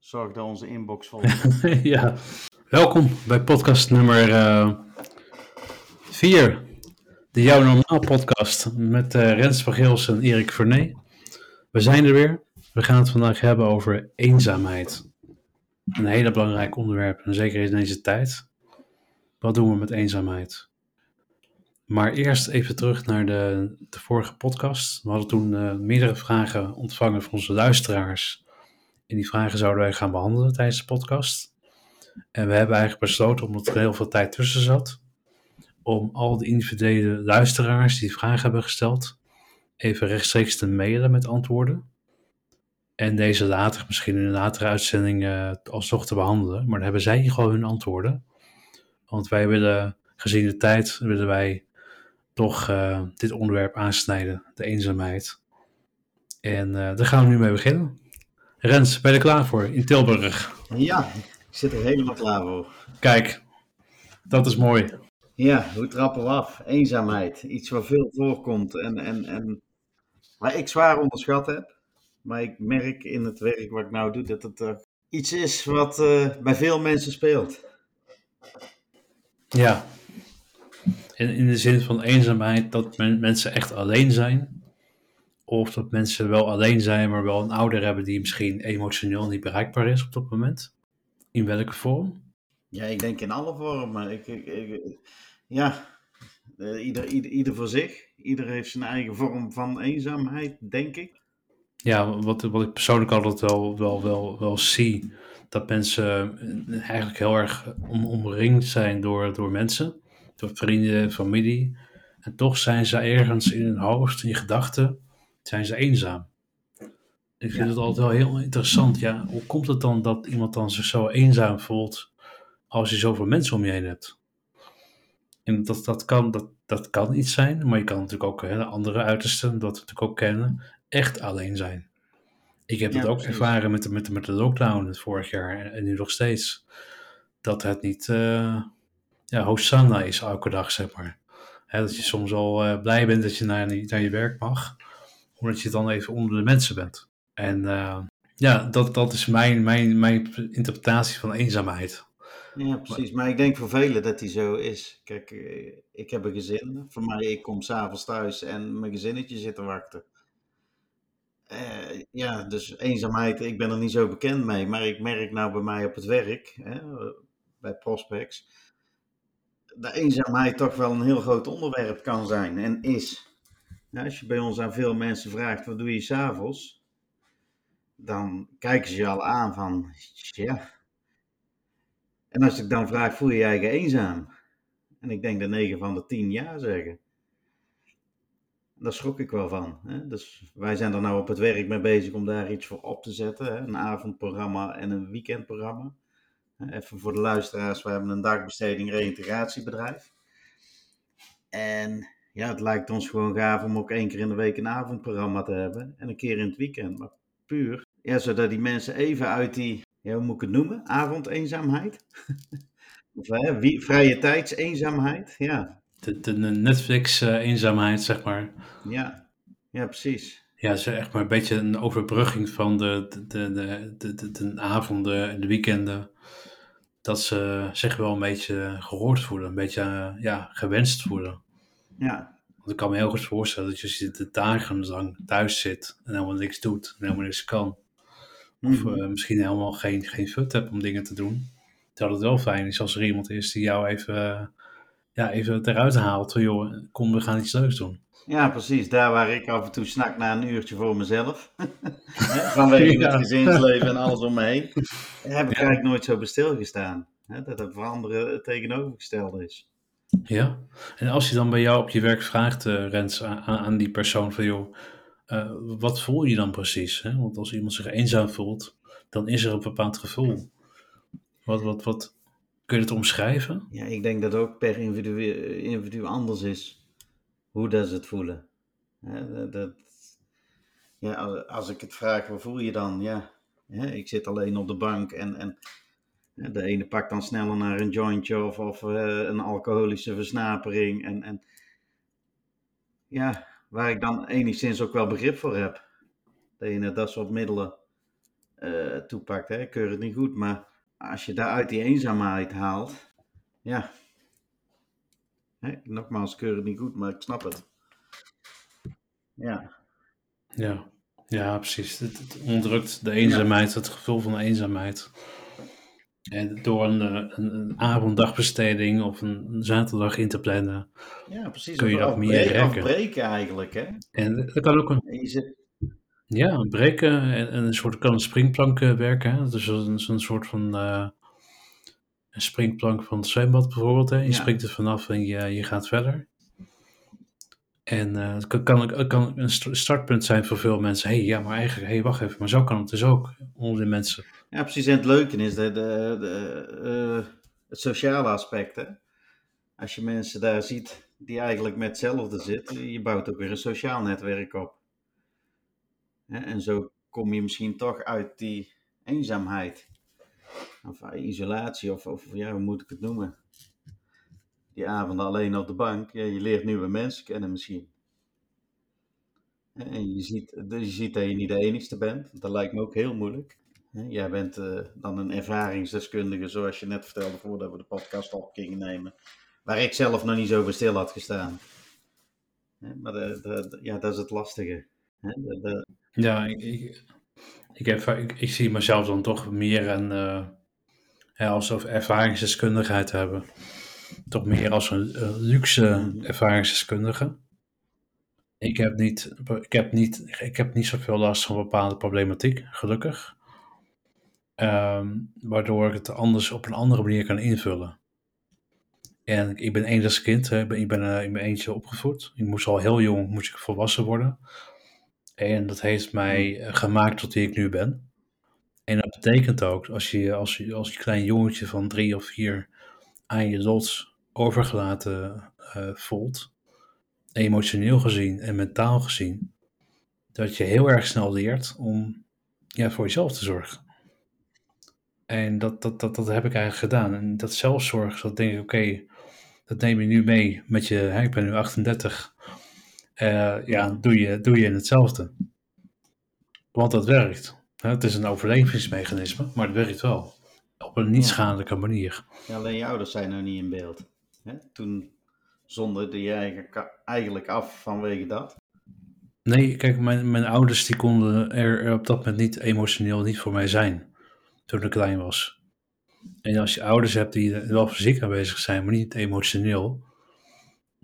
Zorg dat onze inbox vol ja, welkom bij podcast nummer 4. de Jouw Normaal podcast met uh, Rens van Geels en Erik Vernee. We zijn er weer. We gaan het vandaag hebben over eenzaamheid. Een hele belangrijk onderwerp, en zeker in deze tijd. Wat doen we met eenzaamheid? Maar eerst even terug naar de, de vorige podcast. We hadden toen uh, meerdere vragen ontvangen van onze luisteraars. En die vragen zouden wij gaan behandelen tijdens de podcast. En we hebben eigenlijk besloten, omdat er heel veel tijd tussen zat, om al de individuele luisteraars die vragen hebben gesteld, even rechtstreeks te mailen met antwoorden. En deze later, misschien in een latere uitzending, uh, alsnog te behandelen. Maar dan hebben zij gewoon hun antwoorden. Want wij willen, gezien de tijd, willen wij toch uh, dit onderwerp aansnijden, de eenzaamheid. En uh, daar gaan we nu mee beginnen. Rens, ben je er klaar voor in Tilburg? Ja, ik zit er helemaal klaar voor. Kijk, dat is mooi. Ja, hoe trappen we af? Eenzaamheid, iets wat veel voorkomt en, en, en waar ik zwaar onderschat heb. Maar ik merk in het werk wat ik nou doe dat het uh, iets is wat uh, bij veel mensen speelt. Ja, in, in de zin van eenzaamheid dat men, mensen echt alleen zijn. Of dat mensen wel alleen zijn, maar wel een ouder hebben die misschien emotioneel niet bereikbaar is op dat moment. In welke vorm? Ja, ik denk in alle vormen. Ik, ik, ik ja, uh, ieder, ieder, ieder voor zich. Ieder heeft zijn eigen vorm van eenzaamheid, denk ik. Ja, wat, wat ik persoonlijk altijd wel, wel, wel, wel zie, dat mensen eigenlijk heel erg om, omringd zijn door, door mensen, door vrienden, familie. En toch zijn ze ergens in hun hoofd, in gedachten, zijn ze eenzaam. Ik vind ja. het altijd wel heel interessant. Ja, hoe komt het dan dat iemand dan zich zo eenzaam voelt als je zoveel mensen om je heen hebt? En dat, dat, kan, dat, dat kan iets zijn, maar je kan natuurlijk ook hè, andere uitersten, dat we natuurlijk ook kennen, echt alleen zijn. Ik heb ja, het ook precies. ervaren met de, met, de, met de lockdown het vorig jaar en, en nu nog steeds. Dat het niet, uh, ja, Hosanna is elke dag, zeg maar. Hè, dat je soms al uh, blij bent dat je naar, naar je werk mag, omdat je dan even onder de mensen bent. En uh, ja, dat, dat is mijn, mijn, mijn interpretatie van eenzaamheid. Ja, precies. Maar ik denk voor velen dat die zo is. Kijk, ik heb een gezin. Voor mij, ik kom s'avonds thuis en mijn gezinnetje zit te wachten. Uh, ja, dus eenzaamheid, ik ben er niet zo bekend mee. Maar ik merk nou bij mij op het werk, hè, bij Prospects, dat eenzaamheid toch wel een heel groot onderwerp kan zijn en is. Ja, als je bij ons aan veel mensen vraagt, wat doe je s'avonds? Dan kijken ze je al aan van, ja. En als ik dan vraag, voel je je eigen eenzaam? En ik denk dat 9 van de 10 ja zeggen. Daar schrok ik wel van. Hè? Dus wij zijn er nou op het werk mee bezig om daar iets voor op te zetten. Hè? Een avondprogramma en een weekendprogramma. Even voor de luisteraars, we hebben een dagbesteding reïntegratiebedrijf. En ja, het lijkt ons gewoon gaaf om ook één keer in de week een avondprogramma te hebben. En een keer in het weekend. Maar puur, ja, zodat die mensen even uit die, ja, hoe moet ik het noemen? Avondeenzaamheid? of hè, wie, vrije tijdseenzaamheid, ja. De, de Netflix-eenzaamheid, zeg maar. Ja, ja, precies. Ja, het is echt maar een beetje een overbrugging van de, de, de, de, de, de avonden en de weekenden. Dat ze zich wel een beetje gehoord voelen, een beetje ja, gewenst voelen. Ja. Want ik kan me heel goed voorstellen dat je de dagen lang thuis zit en helemaal niks doet en helemaal niks kan. Of uh, misschien helemaal geen, geen fut hebt om dingen te doen. Terwijl het wel fijn is als er iemand is die jou even, uh, ja, even eruit haalt. Van, joh, kom, we gaan iets leuks doen. Ja, precies. Daar waar ik af en toe snak naar een uurtje voor mezelf. Vanwege ja. het gezinsleven en alles om me heen. Heb ik ja. eigenlijk nooit zo bij stilgestaan. Hè? Dat het voor anderen het tegenovergestelde is. Ja, en als je dan bij jou op je werk vraagt, uh, Rens, aan, aan, die persoon van joh, uh, wat voel je dan precies? Hè? Want als iemand zich eenzaam voelt, dan is er een bepaald gevoel. Wat, wat, wat, kun je het omschrijven? Ja, ik denk dat ook per individu, individu anders is hoe dat ze het voelen. Ja, dat, ja, als ik het vraag, wat voel je dan? Ja, ik zit alleen op de bank en, en de ene pakt dan sneller naar een jointje of, of uh, een alcoholische versnapering. En, en ja, waar ik dan enigszins ook wel begrip voor heb. Dat je dat soort middelen eh, toepakt, hè, keur het niet goed. Maar als je daaruit die eenzaamheid haalt, ja. Hè, nogmaals, keur het niet goed, maar ik snap het. Ja. Ja, ja precies. Het, het onderdrukt de eenzaamheid, het gevoel van eenzaamheid. En door een, eh, een, een avonddagbesteding of een, zaterdag in te plannen, Ja, precies. kun je dat meer rekken. afbreken eigenlijk, hè. En dat kan ook een, En je zit, ja, een breken en, en een soort kan een springplank eh, werken. Hè? Dus een, zo'n soort van eh, een springplank van het zwembad bijvoorbeeld. Hè? Je Ja. springt er vanaf en je, je gaat verder. En eh, het kan, kan, een st- startpunt zijn voor veel mensen. Hé, hey, ja, maar eigenlijk, hey, wacht even, maar zo kan het dus ook onder de mensen. Ja, precies. En het leuke is de, de, eh, het sociale aspect, hè. Als je mensen daar ziet die eigenlijk met hetzelfde zitten, je bouwt ook weer een sociaal netwerk op. En zo kom je misschien toch uit die eenzaamheid. Of eh, isolatie, of, of ja, hoe moet ik het noemen? Die avonden alleen op de bank. Ja, je leert nieuwe mensen kennen misschien. En je ziet, je ziet dat je niet de enigste bent. Dat lijkt me ook heel moeilijk. Jij bent eh, dan een ervaringsdeskundige, zoals je net vertelde voordat we de podcast op gingen nemen. Waar ik zelf nog niet zo bij stil had gestaan. Maar de, ja, dat is het lastige. De- Ja, ik, ik, ik, heb, ik, ik zie mezelf dan toch meer een, eh, ja, als of ervaringsdeskundigheid hebben. Toch meer als een, een luxe Mhm. ervaringsdeskundige. Ik heb, niet, ik, heb niet, ik heb niet zoveel last van bepaalde problematiek, gelukkig. Ehm, waardoor ik het anders op een andere manier kan invullen. En ik ben enigszins kind, hè. ik ben, eh, in mijn eentje opgevoed. Ik moest al heel jong moest ik volwassen worden. En dat heeft mij eh, gemaakt tot wie ik nu ben. En dat betekent ook, als je als je, als je klein jongetje van drie of vier aan je lot overgelaten eh, voelt, emotioneel gezien en mentaal gezien, dat je heel erg snel leert om ja, voor jezelf te zorgen. En dat, dat, dat, dat heb ik eigenlijk gedaan. En dat zelfzorg, dat denk ik, oké, dat neem je nu mee met je, hè, ik ben nu 38, eh, ja, doe je, doe je hetzelfde. Want dat werkt. Het is een overlevingsmechanisme, maar het werkt wel. Op een niet schadelijke manier. ja, alleen je ouders zijn nou niet in beeld. Hè? Toen zonderde je eigenlijk, eigenlijk af vanwege dat. Nee, kijk, mijn, mijn ouders die konden er, er op dat moment niet emotioneel niet voor mij zijn. Toen ik klein was. En als je ouders hebt die wel fysiek aanwezig zijn, maar niet emotioneel,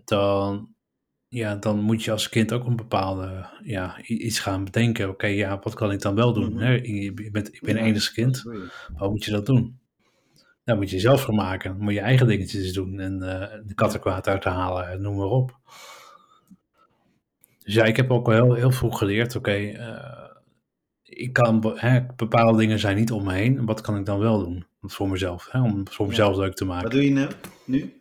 dan, ja, dan moet je als kind ook een bepaalde, ja, iets gaan bedenken. Oké, ja, wat kan ik dan wel doen? Ik ben Ja, enigszins kind. Waarom moet je dat doen? Nou, moet je zelf gaan maken. Moet je eigen dingetjes doen en eh, de kattenkwaad uit te halen en noem maar op. Dus ja, ik heb ook wel heel, heel vroeg geleerd, oké, eh, ik kan, hè, bepaalde dingen zijn niet om me heen. Wat kan ik dan wel doen? Voor mezelf, hè, om het voor Ja. mezelf leuk te Wat maken. doe je nou, nu?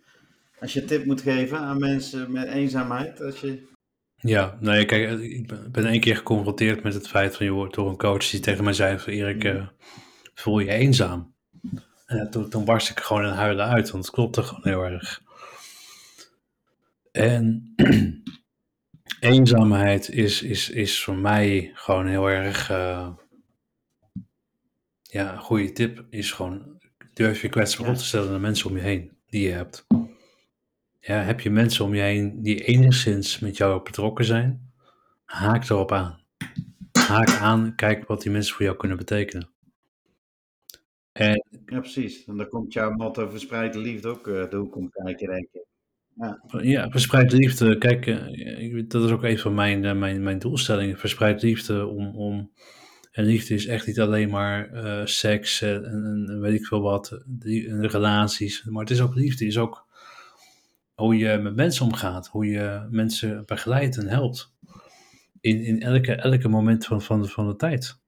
Als je tip moet geven aan mensen met eenzaamheid, als je... Ja, nee, kijk, eh, ik ben, één keer geconfronteerd met het feit van, joh, door een coach die tegen mij zei van, Erik, eh, voel je eenzaam? En ja, toen, toen barst ik gewoon in huilen uit, want het klopte gewoon heel erg. En eenzaamheid is, is, is voor mij gewoon heel erg, eh, ja, een goede tip is gewoon, durf je kwetsbaar Ja. op te stellen naar mensen om je heen die je hebt. Ja, heb je mensen om je heen die enigszins met jou betrokken zijn, haak erop aan. Haak aan, kijk wat die mensen voor jou kunnen betekenen. En Ja, precies. En dan komt jouw motto verspreide liefde ook eh, de hoek om kijken, denk ik. Ja, verspreid liefde. Kijk, eh, dat is ook een van mijn, eh, mijn, mijn doelstellingen. Verspreid liefde om, om. En liefde is echt niet alleen maar eh, seks en, weet ik veel wat, en relaties. Maar het is ook liefde, is ook hoe je met mensen omgaat, hoe je mensen begeleidt en helpt. In, in elke, elke moment van, van, van de tijd.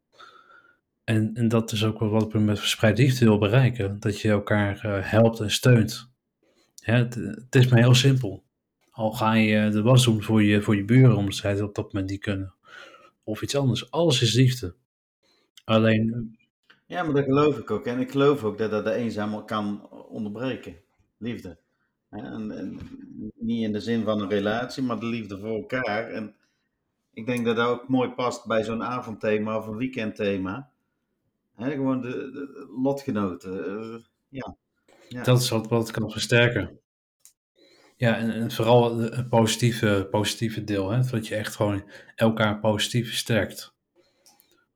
En, en dat is ook wat ik met verspreid liefde wil bereiken. Dat je elkaar helpt en steunt. Het, is maar heel simpel. Al ga je de was doen voor je, voor je buren, omdat zij het op dat moment niet kunnen. Of iets anders. Alles is liefde. Alleen, Ja, maar dat geloof ik ook. En ik geloof ook dat dat de eenzaam kan onderbreken. Liefde. Niet in de zin van een relatie, maar de liefde voor elkaar. En ik denk dat dat ook mooi past bij zo'n avondthema of een weekendthema. Hè, gewoon de, de- de lotgenoten. eh, ja. Dat is wat, wat kan versterken. Ja, en, en vooral het positieve, positieve deel, hè? dat je echt gewoon elkaar positief versterkt.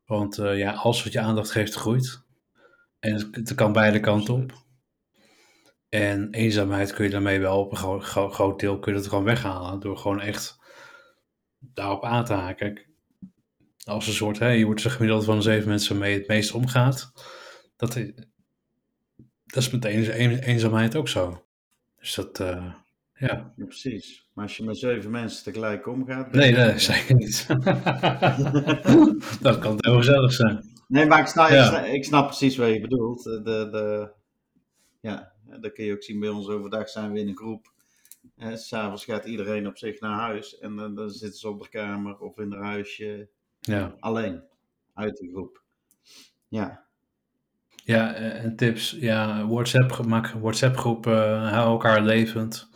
Want eh, ja, alles wat je aandacht geeft, groeit. En het, kan beide kanten op. En eenzaamheid kun je daarmee wel op een gro- gro- groot deel kun je dat gewoon weghalen. Door gewoon echt daarop aan te haken. Als een soort, hè, je wordt een gemiddelde van de zeven mensen mee het meest omgaat. Dat, i- dat is met een, een- eenzaamheid ook zo. Dus dat, eh, ja. Ja, precies. Maar als je met zeven mensen tegelijk omgaat. Nee, nee, zeker niet. dat kan heel gezellig zijn. Nee, maar ik snap, ik snap, ik snap precies wat je bedoelt. De, de, ja, dat kun je ook zien bij ons overdag zijn we in een groep. Eh, S'avonds gaat iedereen op zich naar huis en dan, dan zitten ze op de kamer of in een huisje Ja, alleen uit de groep. Ja, ja eh, en tips. Ja, WhatsApp, maak WhatsApp groepen, hou elkaar levend.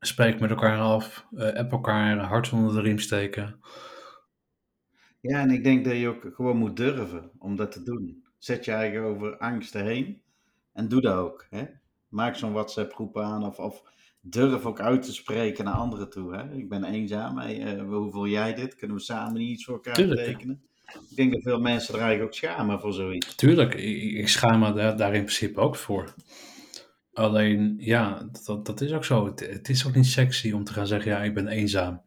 Spreek met elkaar af. eh, app elkaar hard onder de riem steken. ja, en ik denk dat je ook gewoon moet durven om dat te doen. Zet je eigen over angsten heen en doe dat ook. Hè? Maak zo'n WhatsApp groep aan of, of durf ook uit te spreken naar anderen toe. Hè? Ik ben eenzaam, hey, eh, hoe voel jij dit? Kunnen we samen iets voor elkaar Tuurlijk. betekenen? Ik denk dat veel mensen er eigenlijk ook schamen voor zoiets. Tuurlijk, ik, ik schaam me daar, daar in principe ook voor. Alleen, ja, dat, dat is ook zo. Het, het is ook niet sexy om te gaan zeggen, ja, ik ben eenzaam.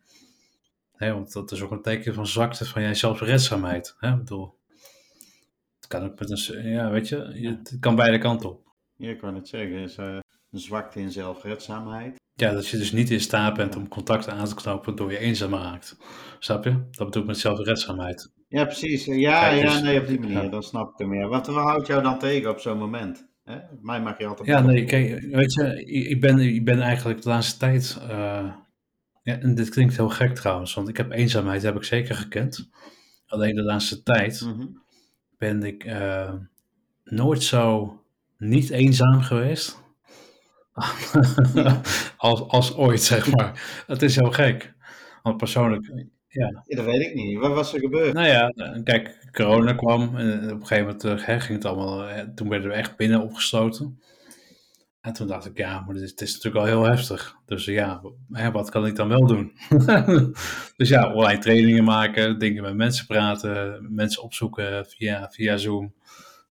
Want dat is ook een teken van zwakte, van jij zelfredzaamheid. Hè? Ik bedoel, het kan ook met een, ja, weet je, het kan beide kanten op. Ja, ik wou net zeggen, is eh, een zwakte in zelfredzaamheid. Ja, dat je dus niet in staat bent om contact aan te knopen door je eenzaam raakt. Snap je? Dat bedoel ik met zelfredzaamheid. Ja, precies. Ja, Kijk, ja, dus- nee, op die manier. ja. Dan snap ik hem meer. Wat, wat houdt jou dan tegen op zo'n moment? Hè? Mij mag je altijd... Ja, nee, kijk, weet je, ik ik ben, ik ben eigenlijk de laatste tijd, eh, ja, en dit klinkt heel gek trouwens, want ik heb eenzaamheid, heb ik zeker gekend. Alleen de laatste tijd Mhm. ben ik eh, nooit zo niet eenzaam geweest als, als ooit, zeg maar. Het is heel gek. Want persoonlijk, ja. Ja, dat weet ik niet. Wat was er gebeurd? Nou ja, kijk, corona kwam en op een gegeven moment eh, hè, ging het allemaal, eh, toen werden we echt binnen opgesloten. En toen dacht ik, ja, maar is, het is natuurlijk wel heel heftig. Dus ja, hè, wat kan ik dan wel doen? dus ja, online trainingen maken, dingen met mensen praten, mensen opzoeken via, via Zoom,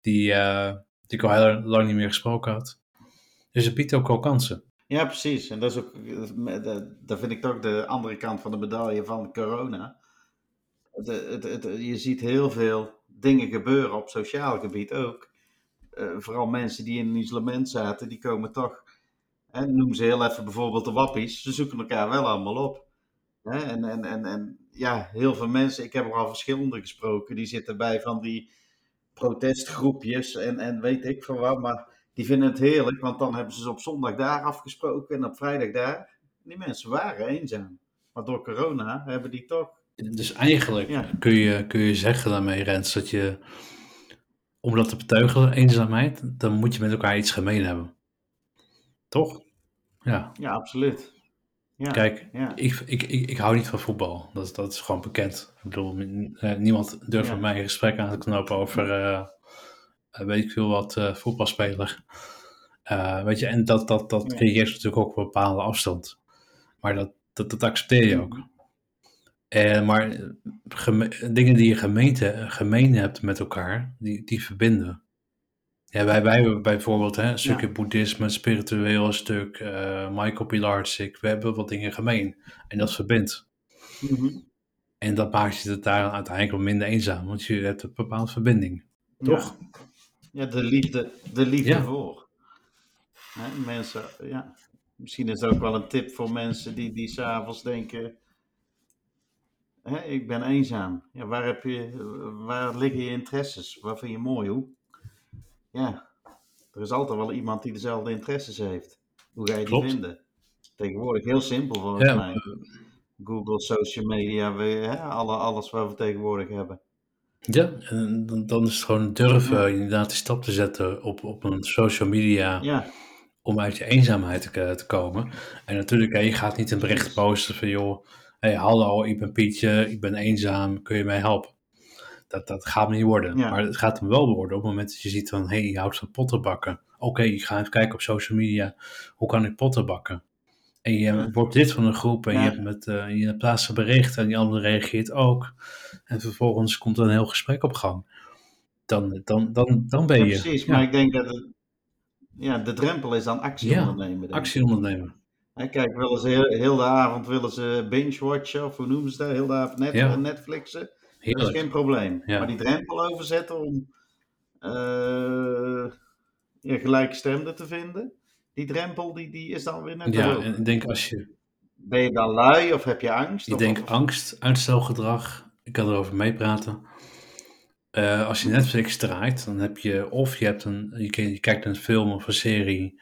die, eh, die ik al heel lang niet meer gesproken had. Dus het biedt ook al kansen. Ja, precies. En dat is ook, dat vind ik toch de andere kant van de medaille van corona. Het, je ziet heel veel dingen gebeuren op sociaal gebied ook. Eh, vooral mensen die in een isolement zaten, die komen toch, hè, noem ze heel even bijvoorbeeld de wappies, ze zoeken elkaar wel allemaal op. Hè? En, en, en, en ja, heel veel mensen, ik heb er al verschillende gesproken, die zitten bij van die protestgroepjes en, en weet ik veel wat, maar die vinden het heerlijk, want dan hebben ze ze op zondag daar afgesproken en op vrijdag daar. Die mensen waren eenzaam. Maar door corona hebben die toch. Dus eigenlijk Ja. kun, je, kun je zeggen daarmee, Rens, dat je, om dat te beteugelen, eenzaamheid, dan moet je met elkaar iets gemeen hebben. Toch? Ja. Ja, absoluut. Ja, Kijk, ja. ik, ik, ik, ik hou niet van voetbal. Dat, is- dat is gewoon bekend. Ik bedoel, niemand durft met mij een gesprek aan te knopen over, eh, weet ik veel wat, eh, voetbalspeler. Eh, weet je, en dat, dat, dat Ja. creëert natuurlijk ook een bepaalde afstand. Maar dat, dat, dat accepteer je ook. Eh, maar eh, dingen die je gemeente, gemeen hebt met elkaar, die, die verbinden. Ja, wij, wij hebben bijvoorbeeld hè, een stukje boeddhisme, spiritueel stuk, eh, Michael Pilarczyk, we hebben wat dingen gemeen. En dat verbindt. Mhm. En dat maakt je het daar uiteindelijk wel minder eenzaam, want je hebt een bepaalde verbinding. Toch? Ja, ja de liefde, de liefde Ja. voor. Hè, mensen, ja. Misschien is het ook wel een tip voor mensen die, die s'avonds denken. Hè, ik ben eenzaam. Ja, waar, heb je, waar liggen je interesses? Wat vind je mooi? Hoe? Ja, er is altijd wel iemand die dezelfde interesses heeft. Hoe ga je die vinden? Tegenwoordig heel simpel volgens Ja, mij. Google, social media, we, hè, alle, alles wat we tegenwoordig hebben. Ja, en dan, dan is het gewoon durven inderdaad die stap te zetten op, op een social media Ja, om uit je eenzaamheid te, te komen. En natuurlijk, hè, je gaat niet een bericht posten van joh, hey, hallo, ik ben Pietje, ik ben eenzaam, kun je mij helpen? dat, dat gaat hem niet worden. Ja. Maar het gaat hem wel worden op het moment dat je ziet van, hé, hey, je houdt van potten bakken. Oké, ik ga even kijken op social media, hoe kan ik potten bakken? En je wordt lid van een groep en Ja. je, hebt met, eh, je plaatst een bericht en die andere reageert ook. En vervolgens komt er een heel gesprek op gang. Dan, dan, dan, dan ben Ja, je precies. Maar ik denk dat het, ja, de drempel is dan actie ondernemen. actie ondernemen. Kijk, willen ze heel, heel de avond willen ze binge-watchen, of hoe noemen ze dat? Heel de avond net, Ja. Netflixen. Dat is Heerlijk. geen probleem. Ja. Maar die drempel overzetten om eh ja, gelijkstemden te vinden, die drempel die, die is dan weer net Ja, en ik denk als je, Ben je dan lui of heb je angst? ik Of- denk of- angst, uitstelgedrag, ik kan erover meepraten. Eh, als je Netflix draait, dan heb je of je, hebt een, je, ki- je kijkt een film of een serie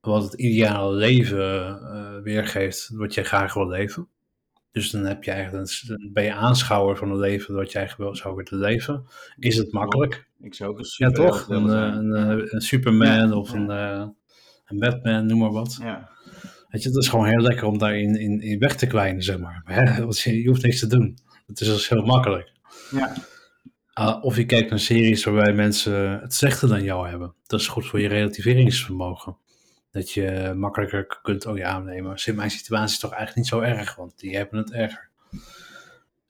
wat het ideale leven eh, weergeeft wat jij graag wil leven. Dus dan heb je eigenlijk een, dan ben je aanschouwer van een leven eigenlijk wel zou willen leven. Is het makkelijk? Ik zou ook een Ja, superheld toch? Een, eh, een, een Superman Ja, of ja. Een, eh, een Batman, noem maar wat. Ja. Weet je, het is gewoon heel lekker om daarin in, in weg te kwijnen, zeg maar. Maar hè, want je, je hoeft niks te doen. Het is dus heel makkelijk. Ja. Ah, of je kijkt naar series waarbij mensen het slechter dan jou hebben. Dat is goed voor je relativeringsvermogen. Dat je makkelijker kunt, oh ja, nee, maar mijn situatie is toch eigenlijk niet zo erg, want die hebben het erger.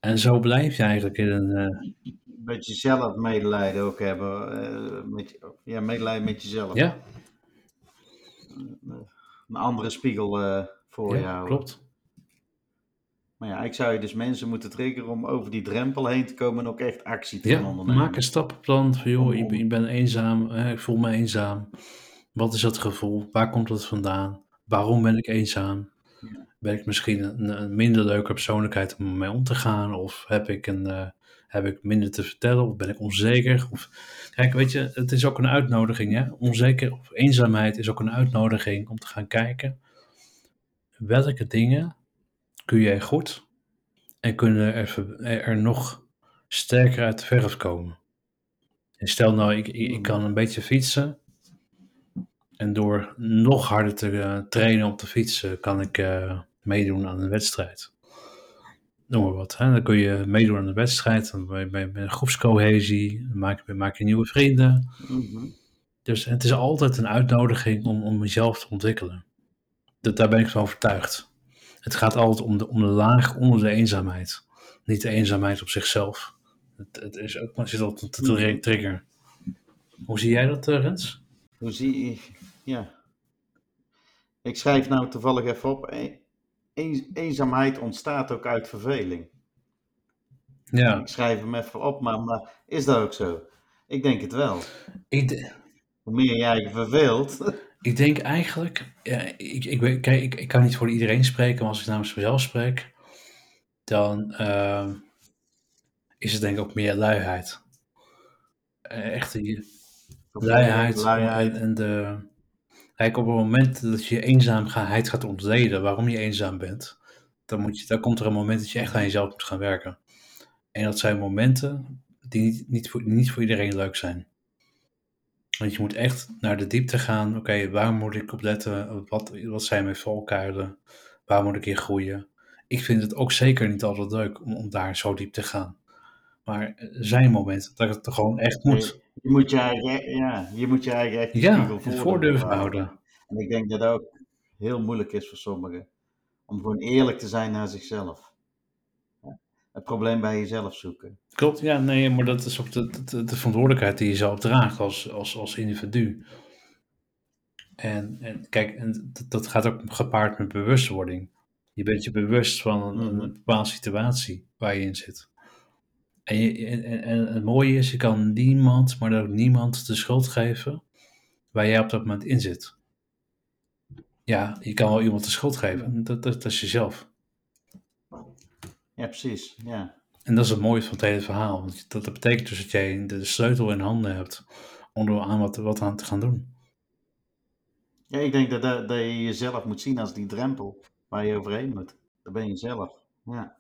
En zo blijf je eigenlijk in een, eh, Een beetje zelf medelijden ook hebben. eh, met, ja, medelijden met jezelf. ja, Een andere spiegel eh, voor ja, houden. klopt. Maar ja, ik zou je dus mensen moeten triggeren om over die drempel heen te komen en ook echt actie te gaan Ja, ondernemen. maak een stappenplan van, joh, ik ben, ik ben eenzaam, hè, ik voel me eenzaam. Wat is dat gevoel? Waar komt het vandaan? Waarom ben ik eenzaam? Ben ik misschien een, een minder leuke persoonlijkheid om mee om te gaan? Of heb ik, een, eh, heb ik minder te vertellen? Of ben ik onzeker? Of, kijk, weet je, het is ook een uitnodiging. Hè? Onzeker of eenzaamheid is ook een uitnodiging om te gaan kijken. Welke dingen kun jij goed en kunnen er, er nog sterker uit de verf komen? En stel nou, ik, ik, kan een beetje fietsen. En door nog harder te eh, trainen op de fietsen kan ik eh, meedoen aan een wedstrijd. Noem maar wat. Hè? Dan kun je meedoen aan een wedstrijd. Dan ben je ben je met een groepscohesie. Dan maak je, maak je nieuwe vrienden. Mhm. Dus het is altijd een uitnodiging om, om jezelf te ontwikkelen. Dat, daar ben ik van overtuigd. Het gaat altijd om de, om de laag onder de eenzaamheid. Niet de eenzaamheid op zichzelf. Het, het is ook, maar zit altijd te tri- trigger. Hoe zie jij dat, eh, Rens? Hoe zie je... Ja. Ik schrijf nou toevallig even op. een- eenzaamheid ontstaat ook uit verveling. Ja, Ik schrijf hem even op, maar, maar is dat ook zo? Ik denk het wel. ik, Hoe meer jij je verveelt... Ik denk eigenlijk, ja, ik, ik, kijk, ik, ik kan niet voor iedereen spreken, maar als ik namens mezelf spreek, dan ehm, is het denk ik ook meer luiheid. Eh, Echt die luiheid. luiheid. En, en de, kijk, op het moment dat je eenzaamheid gaat ontleden, waarom je eenzaam bent, dan, moet je, dan komt er een moment dat je echt aan jezelf moet gaan werken. En dat zijn momenten die niet, niet, voor, iedereen leuk zijn. Want je moet echt naar de diepte gaan. Oké, waar moet ik op letten? Wat, wat zijn mijn valkuilen? Waar moet ik in groeien? Ik vind het ook zeker niet altijd leuk om daar zo diep te gaan. Maar er zijn momenten dat het gewoon echt moet. Je moet je eigen, ja, je moet je eigen echt Ja, voor durven houden. En ik denk dat dat ook heel moeilijk is voor sommigen. Om gewoon eerlijk te zijn naar zichzelf. Ja. Het probleem bij jezelf zoeken. Klopt, ja, nee, maar dat is ook de, de, de verantwoordelijkheid die je zelf draagt als, als, als individu. En, en kijk, en dat, dat gaat ook gepaard met bewustwording. Je bent je bewust van een, een Mhm. bepaalde situatie waar je in zit. En, je, en, en, het mooie is, je kan niemand, maar dan ook niemand de schuld geven waar jij op dat moment in zit. Ja, je kan wel iemand de schuld geven, dat, dat, dat is jezelf. Ja, precies. Ja. En dat is het mooie van het hele verhaal. Want dat, dat betekent dus dat jij de, de sleutel in handen hebt om er aan wat, wat aan te gaan doen. ja, ik denk dat, dat, dat je jezelf moet zien als die drempel waar je overheen moet. Dat ben je zelf. Ja.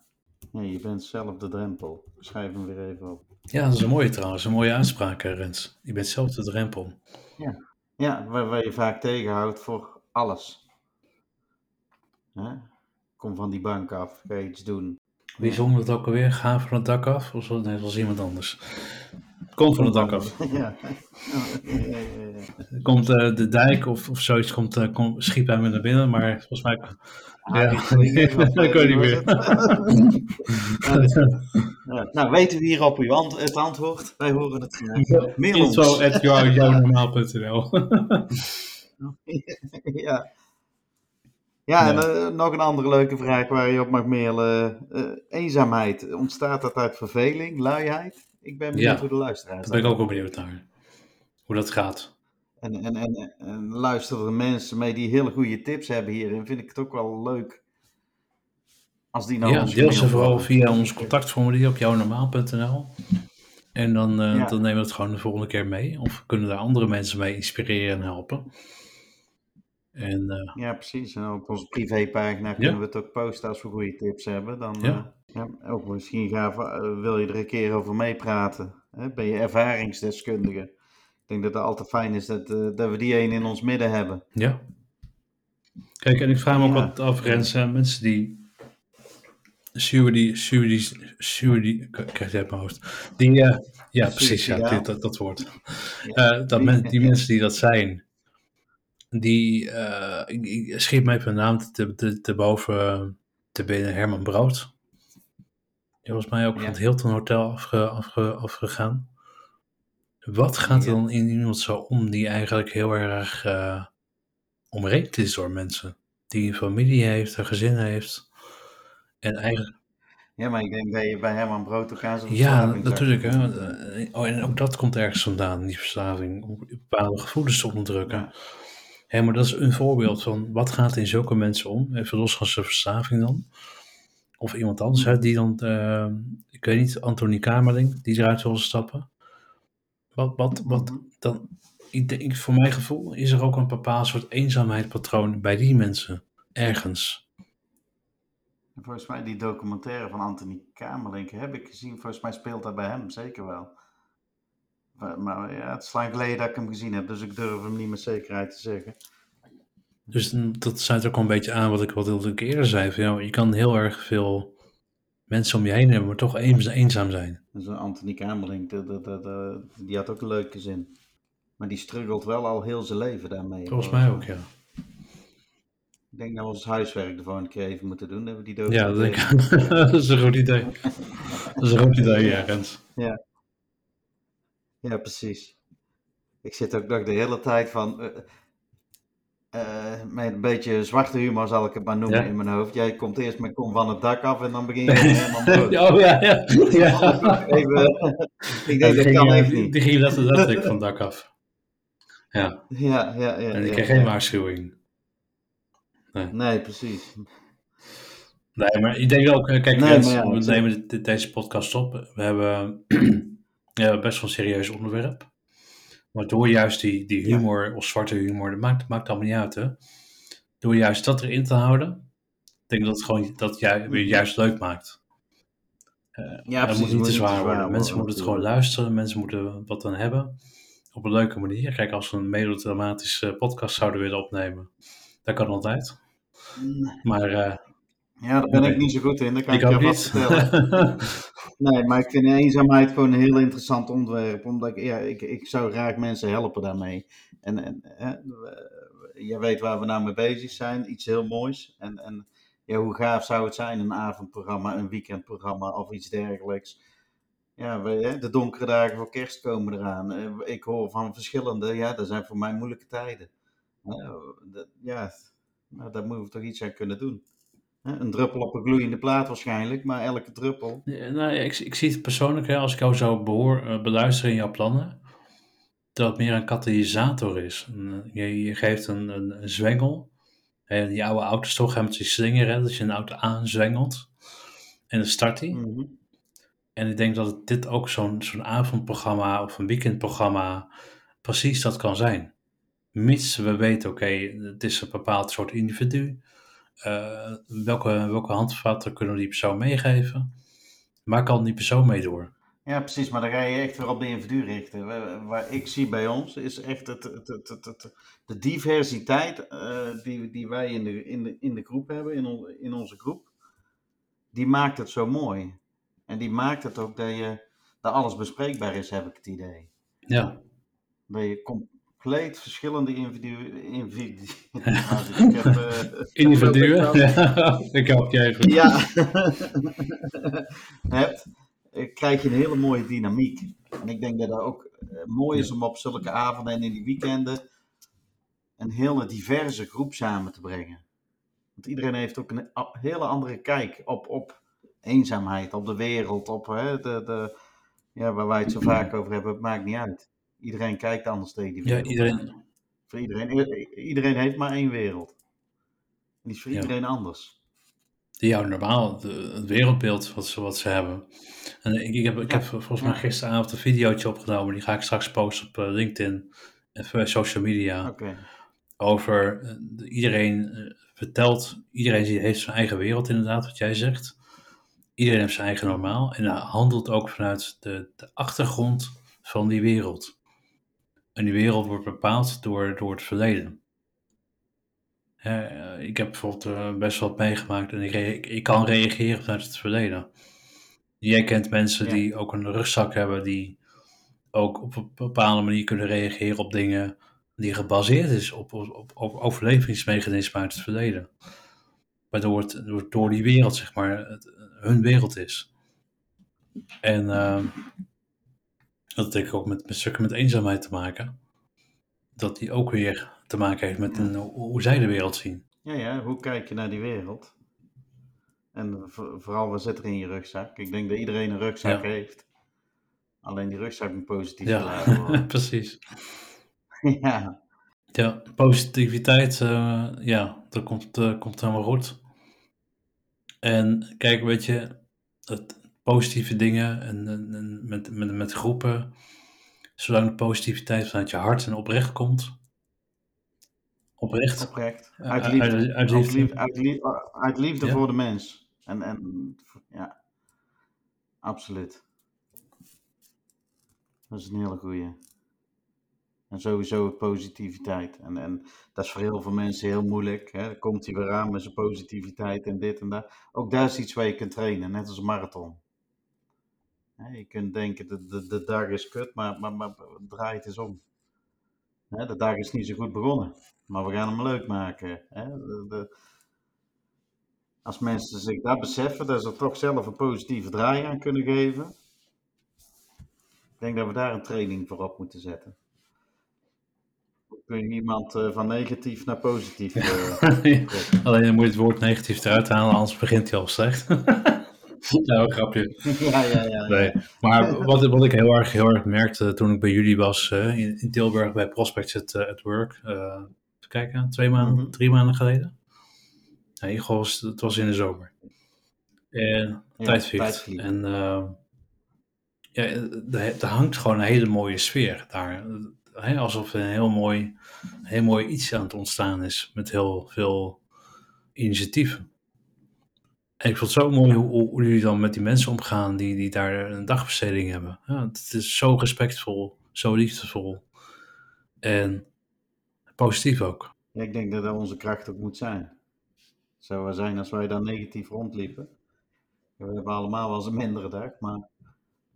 Ja je bent zelf de drempel. Schrijf hem weer even op. Ja, dat is een mooie trouwens, een mooie uitspraak, eh, Rens. Je bent zelf de drempel. Ja, waar, waar je vaak tegenhoudt voor alles. Hè? Kom van die bank af, ga iets doen. Wie zong dat ook alweer? Ga van het dak af? Of was net als iemand anders? Komt van het dak af. Ja. Komt eh, de dijk of, of zoiets, komt, kom, schiet bij me naar binnen, maar volgens mij... Ah, Ja, niet meer. Nou, weten we hierop uw ant- het antwoord? Wij horen het graag. Mail ons. Info at ja. Ja, en eh, nog een andere leuke vraag waar je op mag mailen. Eenzaamheid, ontstaat dat uit verveling, luiheid? Ik ben benieuwd Ja. hoe de luisteraars Daar ben ik ook wel benieuwd naar. Hoe dat gaat. En, en, en, en luisteren er mensen mee die hele goede tips hebben hierin, vind ik het ook wel leuk. Als die nou ja, deel ze vooral via ons contactformulier op jouwnormaal.nl. En dan, eh, Ja. dan nemen we het gewoon de volgende keer mee. Of kunnen daar andere mensen mee inspireren en helpen. En eh, Ja, precies. En op onze privépagina kunnen we het ook posten als we goede tips hebben. Dan, Ja. eh, ja, ook misschien gaaf, eh, wil je er een keer over meepraten. Ben je ervaringsdeskundige? Ik denk dat het altijd fijn is dat, dat we die een in ons midden hebben. ja. Kijk, en ik vraag me ook wat af, Rens, mensen die... Suidi, Suidi, ik krijg het uit mijn hoofd. Die, ja, precies, ja, dit, dat, dat woord. Dat men, die mensen die dat zijn, die, eh, ik, ik schiet me even een naam te, te, te boven te binnen, Herman Brood. Die was mij ook Ja. van het Hilton Hotel afge, afge, afgegaan. Wat gaat er dan in iemand zo om die eigenlijk heel erg omringd is door mensen? Die een familie heeft, een gezin heeft. En eigenlijk, Ja, maar ik denk dat je bij Herman Brood ook aan zijn ja, natuurlijk. Hè. Eh, Oh, en ook dat komt ergens vandaan, die verslaving. Om bepaalde gevoelens te onderdrukken. Ja. Maar dat is een voorbeeld van wat gaat in zulke mensen om? Even los van zijn verslaving dan. Of iemand anders, die dan, eh, ik weet niet, Antonie Kamerling, die eruit wil stappen. Wat, wat, wat, dan, ik denk, voor mijn gevoel is er ook een bepaald soort eenzaamheidspatroon bij die mensen. Ergens. Volgens mij die documentaire van Anthony Kamerlink heb ik gezien. Volgens mij speelt dat bij hem zeker wel. Maar, ja, het is lang geleden dat ik hem gezien heb, dus ik durf hem niet met zekerheid te zeggen. Dus dat sluit ook wel een beetje aan wat ik wat ik eerder zei. Van, je kan heel erg veel mensen om je heen hebben, maar toch eens- eenzaam zijn. Dus een Anthony dat, dat, dat- die had ook een leuke zin. Maar die struggelt wel al heel zijn leven daarmee. Volgens mij ook, ja. Ik denk dat we ons huiswerk de volgende keer even moeten doen. Die Ja, dat, denk documentaire- ik. dat is een goed idee. Dat is een goed idee, ja, Rens. Ja, precies. Ik zit ook nog de hele tijd van. eh, eh, met een beetje zwarte humor zal ik het maar noemen Ja. in mijn hoofd. Jij komt eerst met kom van het dak af en dan begin je helemaal brood. Oh ja, ja. ja. Even, ik denk dat kan even die, niet. die ging letterlijk van het dak af. Ja, Ja, ja, ja. en ja, kreeg ja. geen waarschuwing. Nee, precies. Nee, maar ik denk ook, eh, kijk, Nee, ja, we nemen dit- deze podcast op. We hebben ja, best wel een serieus onderwerp. Maar door juist die, die Ja. humor of zwarte humor, dat maakt, maakt allemaal niet uit, hè. Door juist dat erin te houden, ik denk dat het gewoon dat jij weer juist leuk maakt. Ja, dat moet niet te zwaar worden. Mensen moeten het gewoon luisteren. Mensen moeten wat aan hebben. Op een leuke manier. Kijk, als we een melodramatische podcast zouden willen opnemen. Dat kan altijd. Maar eh, Ja, daar ben ik niet zo goed in. Dat kan ik ik, je niet. vertellen. Nee, maar ik vind eenzaamheid gewoon een heel interessant onderwerp. Omdat ik, ja, ik, ik zou graag mensen helpen daarmee. En, en hè, je weet waar we nou mee bezig zijn. Iets heel moois. En, en ja, hoe gaaf zou het zijn, een avondprogramma, een weekendprogramma of iets dergelijks. Ja, we, hè, de donkere dagen voor kerst komen eraan. Eh, Ik hoor van verschillende, ja, dat zijn voor mij moeilijke tijden. Hè, dat- Ja, nou, daar moeten we toch iets aan kunnen doen. Een druppel op een gloeiende plaat waarschijnlijk, maar elke druppel. Ja, nou, ik, ik zie het persoonlijk, hè, als ik jou zo behoor, eh, beluister in jouw plannen, dat het meer een katalysator is. Eh, je, je geeft een, een, een zwengel. Hè, die oude auto's toch hebben met die slinger, hè, dat je een auto aanzwengelt. En dan start die. Mhm. En ik denk dat dit ook zo'n zo'n avondprogramma of een weekendprogramma precies dat kan zijn. Mits we weten, oké, het is een bepaald soort individu. Eh, welke, welke handvatten kunnen we die persoon meegeven? Waar kan die persoon mee door? Ja, precies, maar dan ga je echt weer op de individu richten. Waar, ik zie bij ons is echt het, het, het, het, het- de diversiteit eh, die, die wij in de, in, de, in de groep hebben, in, on- in onze groep. die maakt het zo mooi. En die maakt het ook dat, je, dat alles bespreekbaar is, heb ik het idee. Ja. Dat je compleet verschillende individuen. Individu ik heb, uh, individuen? ik help je even. Ja. hebt, krijg je een hele mooie dynamiek. En ik denk dat dat ook mooi is om op zulke avonden en in die weekenden een hele diverse groep samen te brengen. Want iedereen heeft ook een hele andere kijk op, op eenzaamheid, op de wereld, op hè, de, de, ja, waar wij het zo vaak over hebben. Het maakt niet uit. Iedereen kijkt anders tegen die wereld. Ja, iedereen. Voor iedereen, iedereen heeft maar één wereld. Die is voor iedereen anders. Ja, normaal, de, het wereldbeeld wat ze, wat ze hebben. En ik, ik heb, ik heb volgens mij gisteravond een videootje opgenomen, die ga ik straks posten op LinkedIn en social media. Okay. Over iedereen vertelt, iedereen heeft zijn eigen wereld inderdaad, wat jij zegt. Iedereen heeft zijn eigen normaal en handelt ook vanuit de, de achtergrond van die wereld. En die wereld wordt bepaald door, door het verleden. ik heb bijvoorbeeld best wel meegemaakt en ik, ik, kan reageren vanuit het verleden. Jij kent mensen die ook een rugzak hebben, die ook op een bepaalde manier kunnen reageren op dingen die gebaseerd is op, op, op overlevingsmechanismen uit het verleden. Waardoor het door, door die wereld, zeg maar, het, hun wereld is. En uh, dat heeft ook met, met stukken met eenzaamheid te maken. Dat die ook weer te maken heeft met een, hoe zij de wereld zien. Ja, ja, hoe kijk je naar die wereld? En vooral, wat zit er in je rugzak? Ik denk dat iedereen een rugzak heeft. Alleen die rugzak moet positief ja, precies. ja. Ja, positiviteit, uh, ja, dat komt, uh, komt helemaal goed. En kijk, weet je, het, positieve dingen en, en, met, met, met groepen, zolang de positiviteit vanuit je hart en oprecht komt. Oprecht. Oprecht. Uit liefde. Uit, uit liefde. Uit liefde, uit liefde, voor de mens. En, en ja, absoluut. Dat is een hele goeie. En sowieso positiviteit. En, en dat is voor heel veel mensen heel moeilijk. Hè? Dan komt hij weer aan met zijn positiviteit en dit en dat. Ook daar is iets waar je kunt trainen, net als een marathon. Je kunt denken, de, de, de dag is kut, maar, maar, maar draai het eens om. De dag is niet zo goed begonnen, maar we gaan hem leuk maken. De, als mensen zich dat beseffen, dat ze er toch zelf een positieve draai aan kunnen geven. Ik denk dat we daar een training voor op moeten zetten. Kun je iemand uh, van negatief naar positief uh, Alleen dan moet je het woord negatief eruit halen, anders begint hij al slecht. nou, grapje. Ja, ja, ja. Nee. Maar wat, wat ik heel erg, heel erg merkte toen ik bij jullie was uh, in, in, Tilburg bij Prospects at, at Work. even kijken, twee maanden, mm -hmm. drie maanden geleden. Nee, was, het was in de zomer. En ja, tijd vliegt. En ja, er hangt gewoon een hele mooie sfeer daar hè, alsof er een heel mooi, heel mooi iets aan het ontstaan is met heel veel initiatieven. En ik vond het zo mooi hoe, hoe, jullie dan met die mensen omgaan die, die daar een dagbesteding hebben. Ja, het is zo respectvol, zo liefdevol en positief ook. Ja, ik denk dat dat onze kracht ook moet zijn. Het zou wel zijn als wij dan negatief rondliepen. We hebben allemaal wel eens een mindere dag, maar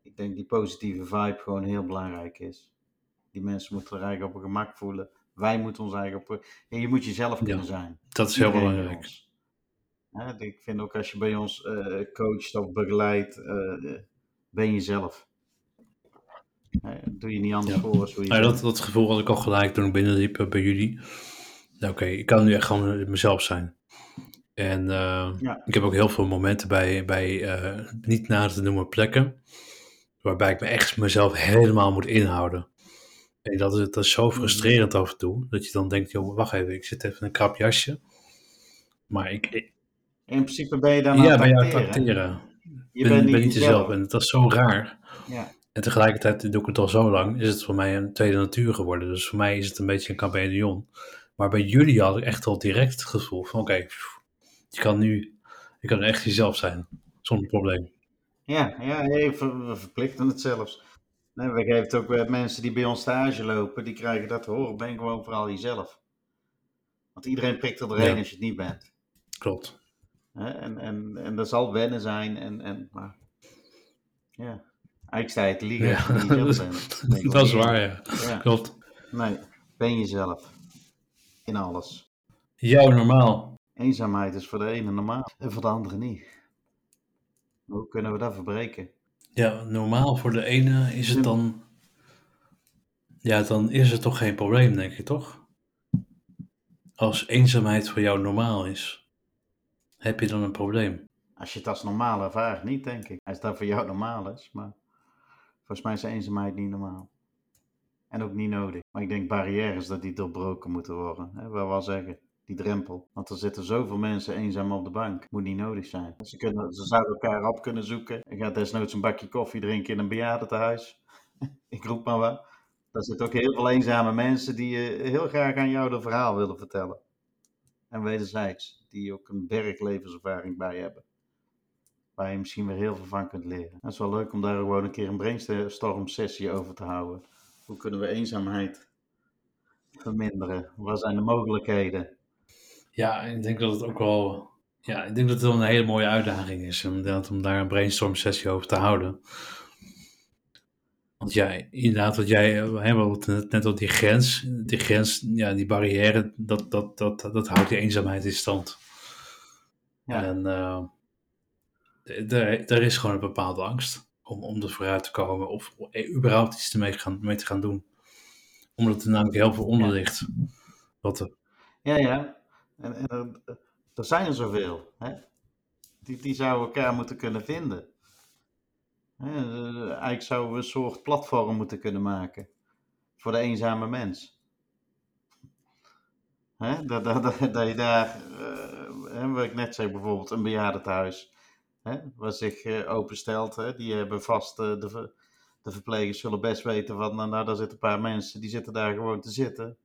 ik denk die positieve vibe gewoon heel belangrijk is. Die mensen moeten er eigenlijk op een gemak voelen. Wij moeten ons eigen op. En je moet jezelf kunnen zijn. Dat is heel belangrijk. Ik vind ook als je bij ons uh, coacht of begeleidt, uh, ben jezelf. Uh, doe je niet anders ja. voor als hoe je ja, dat, dat gevoel had ik al gelijk toen ik binnenliep bij jullie. Oké, ik kan nu echt gewoon mezelf zijn. En ja. ik heb ook heel veel momenten bij, bij niet na te noemen plekken, waarbij ik me echt mezelf helemaal moet inhouden. En dat is, dat is zo mm. frustrerend af en toe, dat je dan denkt, joh, wacht even, ik zit even in een krap jasje. Maar ik... in principe ben je dan ja, aan het acteren. Je ben, bent niet, ben niet jezelf. En dat is zo raar. Ja. En tegelijkertijd doe ik het al zo lang, is het voor mij een tweede natuur geworden. Dus voor mij is het een beetje een chameleon. Maar bij jullie had ik echt al direct het gevoel van, oké, je kan nu, je kan echt jezelf zijn, zonder probleem. Ja, ja we verplichten het zelfs. Nee, we geven het ook bij mensen die bij ons stage lopen, die krijgen dat te horen. Ben gewoon vooral jezelf. Want iedereen prikt er doorheen als je het niet bent. Klopt. Hè? En, en, en dat zal wennen zijn. En, en, maar ja, eigenlijk sta je te liegen je Ja, bent. Dat is waar, ja. Ja. Klopt. Nee, ben jezelf. In alles. Jouw normaal. Eenzaamheid is voor de ene normaal en voor de andere niet. Hoe kunnen we dat verbreken? Ja, normaal voor de ene is het dan. Ja, dan is het toch geen probleem, denk je toch? Als eenzaamheid voor jou normaal is, heb je dan een probleem? Als je het als normaal ervaart, niet denk ik. Als dat voor jou normaal is, maar volgens mij is eenzaamheid niet normaal. En ook niet nodig. Maar ik denk barrières dat die doorbroken moeten worden. Hè, wat we al zeggen, die drempel. Want er zitten zoveel mensen eenzaam op de bank. Moet niet nodig zijn. Ze, kunnen, ze zouden elkaar op kunnen zoeken. Je gaat desnoods een bakje koffie drinken in een bejaardentehuis. ik roep maar wat. Er zitten ook heel veel eenzame mensen die eh, heel graag aan jou de verhaal willen vertellen. En wederzijds, die ook een berg levenservaring bij hebben. Waar je misschien weer heel veel van kunt leren. Het is wel leuk om daar gewoon een keer een brainstorm sessie over te houden. Hoe kunnen we eenzaamheid verminderen? Wat zijn de mogelijkheden? Ja, ik denk dat het ook wel. Ja, ik denk dat het wel een hele mooie uitdaging is om daar een brainstorm sessie over te houden. Want ja, inderdaad, wat jij hè, hadden het net, al die grens, die grens, ja, die barrière, dat, dat, dat, dat houdt die eenzaamheid in stand. Ja. En eh, er, er is gewoon een bepaalde angst om, om er vooruit te komen of überhaupt iets ermee gaan, mee te gaan doen. Omdat er namelijk heel veel onder ligt. Wat er, Ja, ja. En, en er, er zijn er zoveel. Hè? Die, die zouden elkaar moeten kunnen vinden. Eh, eigenlijk zouden we een soort platform moeten kunnen maken. Voor de eenzame mens. Dat, je daar, eh, wat ik net zei bijvoorbeeld, een bejaardentehuis. Hè? Waar zich eh, openstelt. Die hebben vast, de, de verplegers zullen best weten van, nou, nou daar zitten een paar mensen, die zitten daar gewoon te zitten.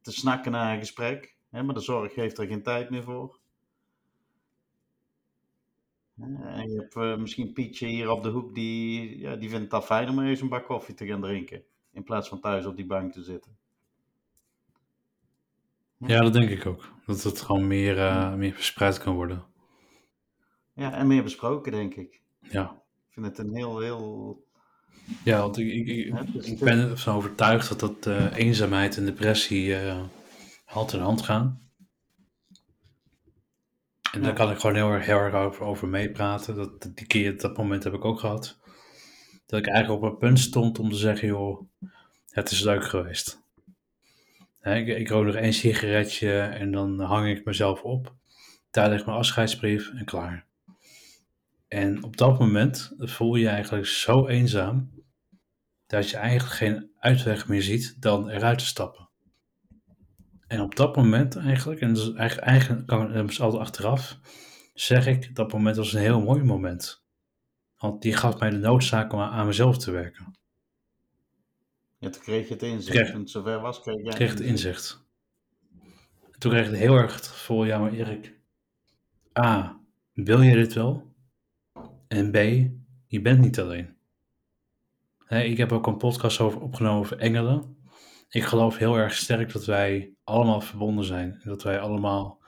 Te snakken naar een gesprek. Maar de zorg heeft er geen tijd meer voor. En je hebt eh, misschien Pietje hier op de hoek, die, ja, die vindt het al fijn om eens een bak koffie te gaan drinken. In plaats van thuis op die bank te zitten. ja, dat denk ik ook. Dat het gewoon meer, eh, meer verspreid kan worden. Ja, en meer besproken, denk ik. Ja. Ik vind het een heel, heel... Ja, want ik, ik, ik, dus ik ben ervan overtuigd dat dat eh, eenzaamheid en depressie hand in hand gaan. En daar kan ik gewoon heel erg, heel erg over, over meepraten. Dat, die keer, dat moment heb ik ook gehad. Dat ik eigenlijk op een punt stond om te zeggen, joh, het is leuk geweest. Ik rook nog één sigaretje en dan hang ik mezelf op. Daar ligt mijn afscheidsbrief en klaar. En op dat moment voel je je eigenlijk zo eenzaam dat je eigenlijk geen uitweg meer ziet dan eruit te stappen. En op dat moment eigenlijk, en is eigenlijk, eigenlijk kan ik altijd achteraf, zeg ik dat moment was een heel mooi moment. Want die gaf mij de noodzaak om aan, mezelf te werken. Ja, toen kreeg je het inzicht. Kreeg- Toen het zover was, kreeg jij kreeg het inzicht. En toen kreeg ik heel erg het gevoel, ja maar Erik, A, wil je dit wel? En B, je bent niet alleen. Ik heb ook een podcast over opgenomen over engelen. Ik geloof heel erg sterk dat wij allemaal verbonden zijn. En dat wij allemaal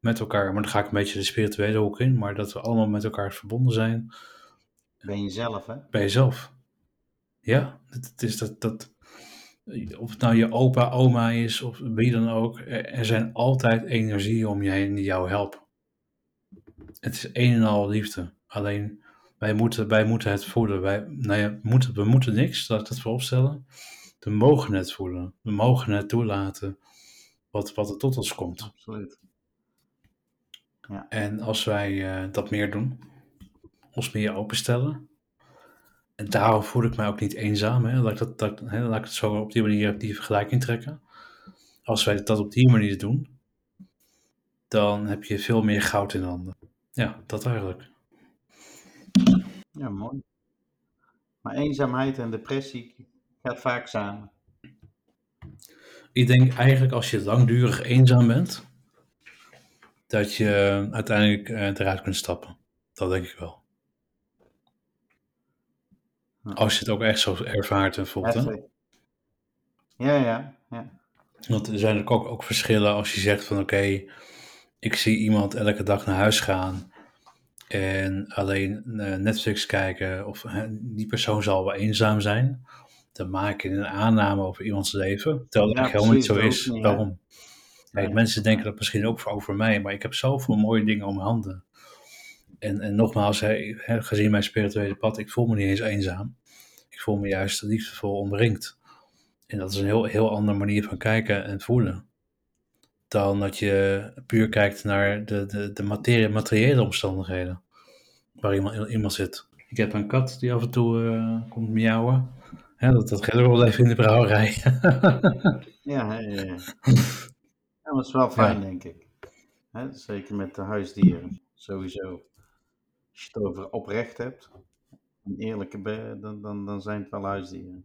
met elkaar, maar dan ga ik een beetje de spirituele hoek in, maar dat we allemaal met elkaar verbonden zijn Ben je zelf, hè? bij jezelf. Ja, het, is dat, dat, of het nou je opa, oma is of wie dan ook, er, zijn altijd energieën om je heen die jou helpen. Het is een en al liefde. Alleen wij moeten, wij moeten het voelen. Wij, nou ja, moeten, we moeten niks, laat ik dat vooropstellen. We mogen het voelen. We mogen het toelaten wat, wat er tot ons komt. Absoluut. En als wij eh, dat meer doen, ons meer openstellen. En daarom voel ik mij ook niet eenzaam. Hè? Laat, ik dat, dat, hè, laat ik het zo op die manier die vergelijking trekken. Als wij dat op die manier doen, dan heb je veel meer goud in handen. Ja, dat eigenlijk. Ja, mooi. Maar eenzaamheid en depressie gaat vaak samen. Ik denk eigenlijk als je langdurig eenzaam bent, dat je uiteindelijk eh, eruit kunt stappen. Dat denk ik wel. Als je het ook echt zo ervaart en voelt. Ja, Hè? ja, ja, ja. Want er zijn ook, ook verschillen als je zegt van oké, ik zie iemand elke dag naar huis gaan en alleen eh, Netflix kijken, of hè, die persoon zal wel eenzaam zijn, dan maak je een aanname over iemands leven, terwijl Ja, eigenlijk helemaal niet zo is. dat niet. Waarom? Kijk, Nee. mensen denken dat misschien ook voor over mij, maar ik heb zoveel mooie dingen om mijn handen. En, en nogmaals, hè, hè, gezien mijn spirituele pad, ik voel me niet eens eenzaam. Ik voel me juist liefdevol omringd. En dat is een heel, heel andere manier van kijken en voelen. Dan dat je puur kijkt naar de, de, de materie, materiële omstandigheden. Waar iemand, iemand zit. Ik heb een kat die af en toe eh, komt miauwen. Hè, dat, dat ook wel even in de brouwerij. Ja, ja, ja. ja. Ja, dat is wel fijn, Ja. denk ik. Zeker met de huisdieren, sowieso. Als je het over oprecht hebt, een eerlijke, be- dan, dan, dan zijn het wel huisdieren.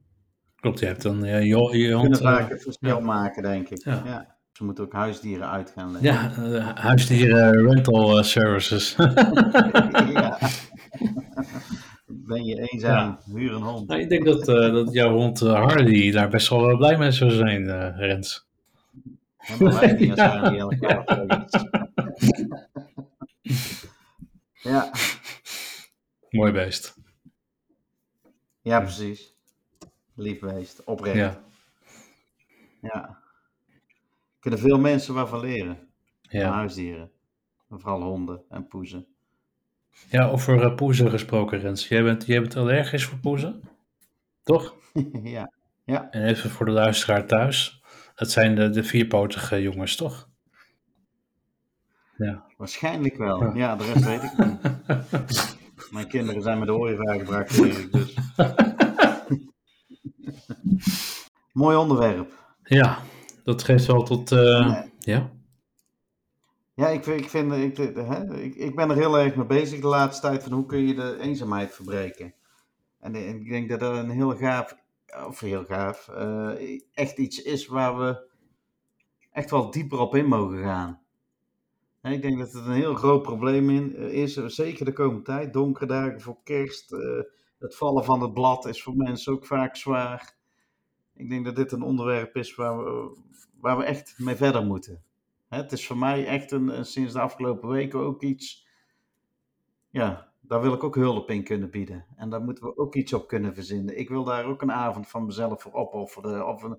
Klopt, je hebt dan ja, je, je hond. kunnen vaak eh, het verschil ja. maken, denk ik. Ja. Ja. Ze moeten ook huisdieren uit gaan leggen. ja, eh, huisdieren rental eh, services. Ja. Ben je eenzaam, huur een hond. Nou, ik denk dat, eh, dat jouw hond eh, Hardy daar best wel eh, blij mee zou zijn, eh, Rens. Niet als Ja. elkaar. Ja, Mooi beest. ja, precies. Lief beest, oprecht. Ja. Ja, Kunnen veel mensen waarvan leren. Van ja. huisdieren. En vooral honden en poezen. Ja over uh, poezen gesproken, Rens. Jij bent, jij bent allergisch voor poezen? Toch? ja. ja, En even voor de luisteraar thuis. Dat zijn de, de vierpotige jongens, toch? Ja. waarschijnlijk wel. Ja. Ja, de rest weet ik niet. Mijn kinderen zijn met de ooievaar Erik, dus. Mooi onderwerp. ja, dat geeft wel tot... eh, Nee. Ja? Ja, ik, ik, vind, ik, hè, ik, ik ben er heel erg mee bezig de laatste tijd van hoe kun je de eenzaamheid verbreken. En, en ik denk dat dat een heel gaaf, of heel gaaf, eh, echt iets is waar we echt wel dieper op in mogen gaan. Ik denk dat het een heel groot probleem eh, is, eh, zeker de komende tijd. Donkere dagen voor kerst, eh, het vallen van het blad is voor mensen ook vaak zwaar. Ik denk dat dit een onderwerp is waar we, waar we echt mee verder moeten. Het is voor mij echt een, sinds de afgelopen weken ook iets. Ja, daar wil ik ook hulp in kunnen bieden. En daar moeten we ook iets op kunnen verzinnen. Ik wil daar ook een avond van mezelf voor opofferen. Of een,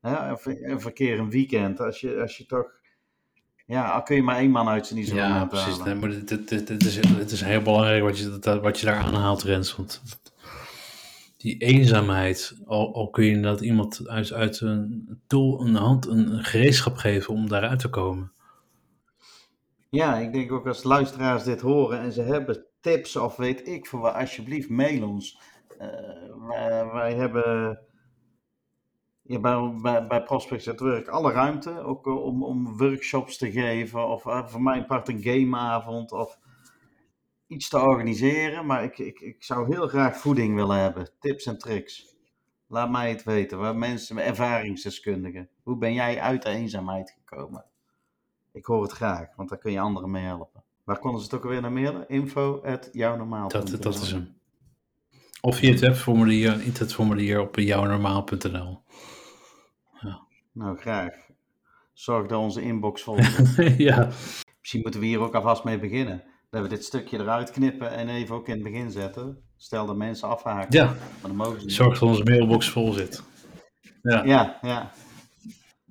hè, of een, een keer een weekend. Als je, als je toch. Ja, al kun je maar één man uit zijn Ja, isolement precies. halen. Nee, maar dit, dit, dit, dit is, het is heel belangrijk wat je, dat, wat je daar aanhaalt, Rens. Want die eenzaamheid, al, kun je dat iemand uit, uit een tool, een hand, een, gereedschap geven om daaruit te komen. Ja, ik denk ook als luisteraars dit horen en ze hebben tips of weet ik voor wat, alsjeblieft mail ons. Eh, wij, hebben bij, bij, bij Prospects at Work alle ruimte, ook eh, om, om workshops te geven of eh, voor mijn part een gameavond of iets te organiseren. Maar ik, ik, ik zou heel graag voeding willen hebben, tips en tricks. Laat mij het weten, waar mensen, ervaringsdeskundigen. Hoe ben jij uit de eenzaamheid gekomen? Ik hoor het graag, want daar kun je anderen mee helpen. Waar konden ze het ook alweer naar mailen? Info at jouwnormaal. Dat, dat is hem. Of via het webformulier, een internetformulier op jouwnormaal.nl. Nou, graag. Zorg dat onze inbox vol is. ja, Misschien moeten we hier ook alvast mee beginnen. Dat we dit stukje eruit knippen en even ook in het begin zetten. Stel dat mensen afhaken. ja, Maar dan mogen ze zorg dat onze mailbox vol zit. Ja, Ja, ja.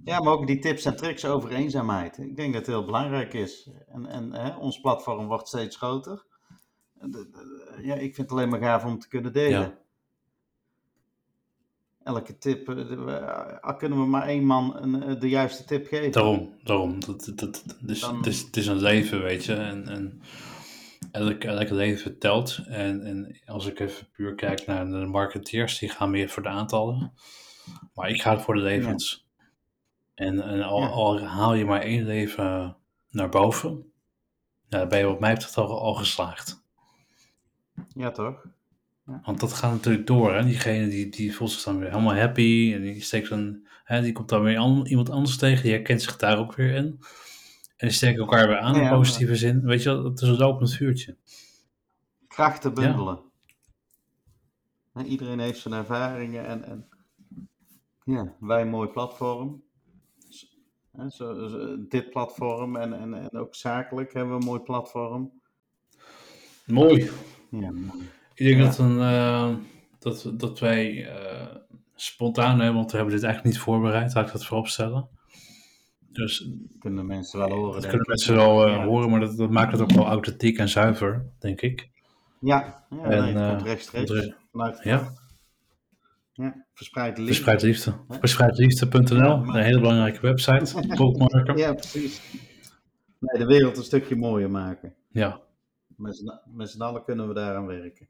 Ja, maar ook die tips en tricks over eenzaamheid. Ik denk dat het heel belangrijk is. En, en hè, ons platform wordt steeds groter. Ja, ik vind het alleen maar gaaf om te kunnen delen. Ja. Elke tip, eh, al kunnen we maar één man een, eh, de juiste tip geven. daarom, daarom. Dat, dat, dat, dus, Dan- het, is, het is een leven, weet je. En, en elk, elk leven telt. En, en als ik even puur kijk naar de marketeers, die gaan meer voor de aantallen. Maar ik ga voor de levens. En, en al, Ja. al haal je maar één leven naar boven, ja, ben je wat mij betreft al, al geslaagd. Ja, toch? Want dat gaat natuurlijk door. Hè? Diegene die, die voelt zich dan weer helemaal happy. En die, steekt dan, hè, die komt dan weer an- iemand anders tegen. Die herkent zich daar ook weer in. En die steken elkaar weer aan in Ja, positieve zin. Weet je wel, het is een lopend vuurtje. Krachten bundelen. Hè, Iedereen heeft zijn ervaringen en, en ja, wij een mooi platform. Zo, zo- dit platform en, en, en ook zakelijk hebben we een mooi platform. Mooi. Ja, mooi. Ik denk Ja. dat, een, eh, dat, dat wij eh, spontaan, hè, want we hebben dit eigenlijk niet voorbereid, laat ik dat vooropstellen. Dus kunnen mensen wel horen. dat denk kunnen ik. mensen wel eh, Ja. horen, maar dat, dat maakt het ook wel authentiek en zuiver, denk ik. Ja, ja En, nee, het komt eh, rechtstreeks. vanuit het Ja. ja, verspreid liefde. Verspreid liefde. Verspreidliefde.nl, Ja, maar- een hele belangrijke website. Bookmarker. Ja, precies. Nee, de wereld een stukje mooier maken. Ja. Met z'n met z'n allen kunnen we daaraan werken.